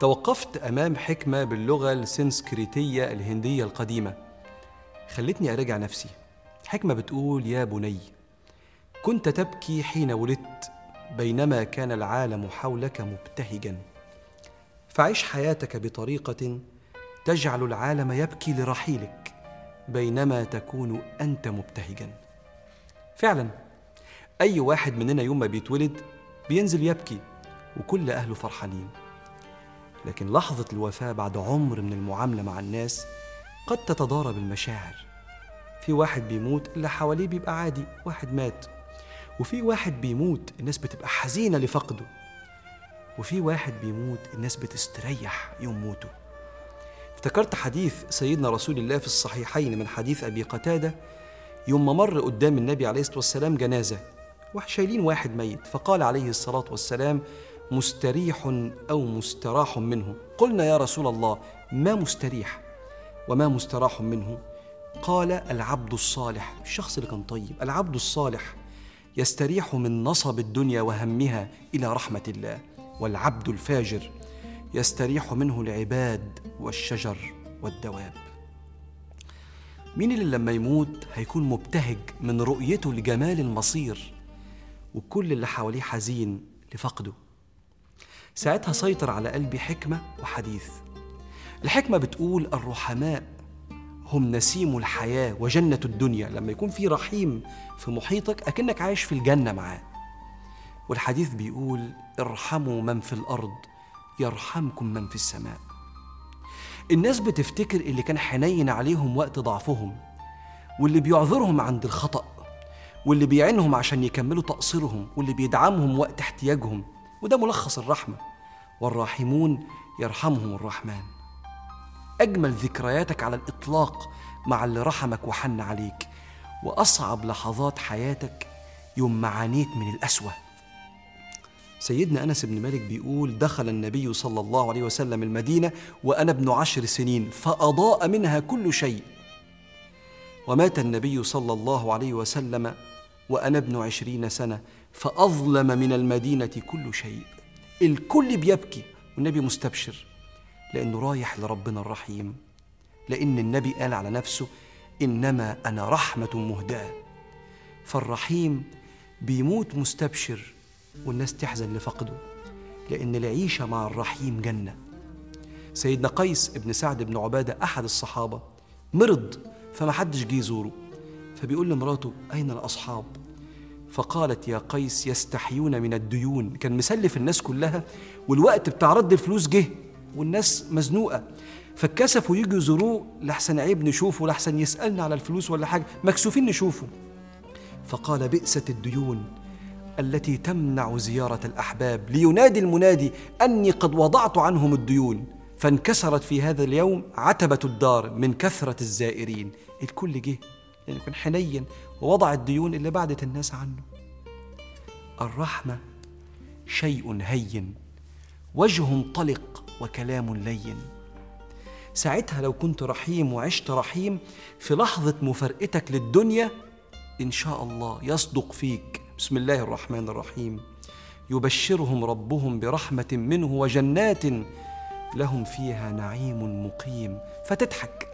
توقفت أمام حكمة باللغة السنسكريتية الهندية القديمة. خلتني أراجع نفسي. حكمة بتقول يا بني كنت تبكي حين ولدت بينما كان العالم حولك مبتهجا. فعش حياتك بطريقة تجعل العالم يبكي لرحيلك بينما تكون أنت مبتهجا. فعلا أي واحد مننا يوم ما بيتولد بينزل يبكي وكل أهله فرحانين. لكن لحظة الوفاة بعد عمر من المعاملة مع الناس قد تتضارب المشاعر. في واحد بيموت اللي حواليه بيبقى عادي واحد مات. وفي واحد بيموت الناس بتبقى حزينة لفقده. وفي واحد بيموت الناس بتستريح يوم موته. افتكرت حديث سيدنا رسول الله في الصحيحين من حديث أبي قتادة يوم ما مر قدام النبي عليه الصلاة والسلام جنازة وشايلين واحد ميت. فقال عليه الصلاة والسلام مستريح أو مستراح منه. قلنا يا رسول الله ما مستريح وما مستراح منه؟ قال العبد الصالح. الشخص اللي كان طيب العبد الصالح يستريح من نصب الدنيا وهمها إلى رحمة الله. والعبد الفاجر يستريح منه العباد والشجر والدواب. مين اللي لما يموت هيكون مبتهج من رؤيته لجمال المصير؟ وكل اللي حواليه حزين لفقده. ساعتها سيطر على قلبي حكمة وحديث. الحكمة بتقول الرحماء هم نسيم الحياة وجنة الدنيا. لما يكون في رحيم في محيطك أكنك عايش في الجنة معاه. والحديث بيقول ارحموا من في الأرض يرحمكم من في السماء. الناس بتفتكر اللي كان حنين عليهم وقت ضعفهم واللي بيعذرهم عند الخطأ واللي بيعينهم عشان يكملوا تقصيرهم واللي بيدعمهم وقت احتياجهم. وده ملخص الرحمة. والراحمون يرحمهم الرحمن. أجمل ذكرياتك على الإطلاق مع اللي رحمك وحن عليك وأصعب لحظات حياتك يوم ما عانيت من الأسوأ سيدنا أنس بن مالك بيقول دخل النبي صلى الله عليه وسلم المدينة وأنا ابن عشر سنين فأضاء منها كل شيء. ومات النبي صلى الله عليه وسلم وأنا ابن عشرين سنة فأظلم من المدينة كل شيء. الكل بيبكي والنبي مستبشر لأنه رايح لربنا الرحيم لأن النبي قال على نفسه إنما أنا رحمة مهداة. فالرحيم بيموت مستبشر والناس تحزن لفقده لأن العيشة مع الرحيم جنة. سيدنا قيس ابن سعد بن عبادة أحد الصحابة مرض فما حدش جه يزوره فبيقول لمراته أين الأصحاب؟ فقالت يا قيس يستحيون من الديون. كان مسلف الناس كلها والوقت بتاع رد الفلوس جه والناس مزنوقة. فاتكسفوا يجوا يزوروه لحسن عيب نشوفه لحسن يسألنا على الفلوس ولا حاجة مكسوفين نشوفه. فقال بئست الديون التي تمنع زيارة الأحباب. لينادي المنادي أني قد وضعت عنهم الديون. فانكسرت في هذا اليوم عتبة الدار من كثرة الزائرين. الكل جه. لأنه كان حنين ووضع الديون اللي بعدت الناس عنه. الرحمة شيء هين وجه طلق وكلام لين. ساعتها لو كنت رحيم وعشت رحيم في لحظة مفارقتك للدنيا إن شاء الله يصدق فيك. بسم الله الرحمن الرحيم. يبشرهم ربهم برحمة منه وجنات لهم فيها نعيم مقيم. فتضحك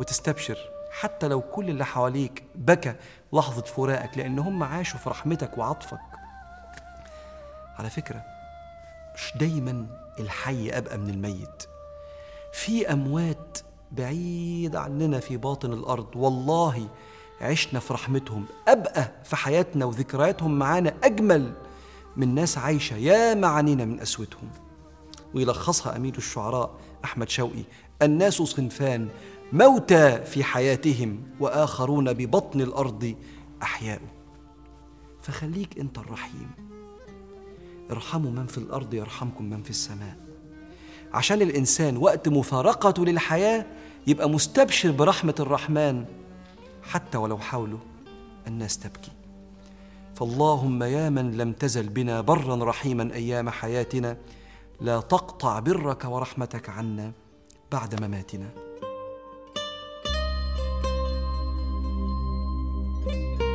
وتستبشر. حتى لو كل اللي حواليك بكى لحظة فراقك لأن هم عاشوا في رحمتك وعطفك. على فكرة مش دايما الحي أبقى من الميت. في أموات بعيد عننا في باطن الأرض والله عشنا في رحمتهم. أبقى في حياتنا وذكرياتهم معانا أجمل من ناس عايشة يا معنينا من أسوتهم. ويلخصها أمير الشعراء أحمد شوقي الناس صنفان موتى في حياتهم وآخرون ببطن الأرض أحياء. فخليك أنت الرحيم. ارحموا من في الأرض يرحمكم من في السماء. عشان الإنسان وقت مفارقته للحياة يبقى مستبشر برحمة الرحمن حتى ولو حاولوا الناس تبكي. فاللهم يا من لم تزل بنا برا رحيما أيام حياتنا لا تقطع برك ورحمتك عنا بعد مماتنا. Bye.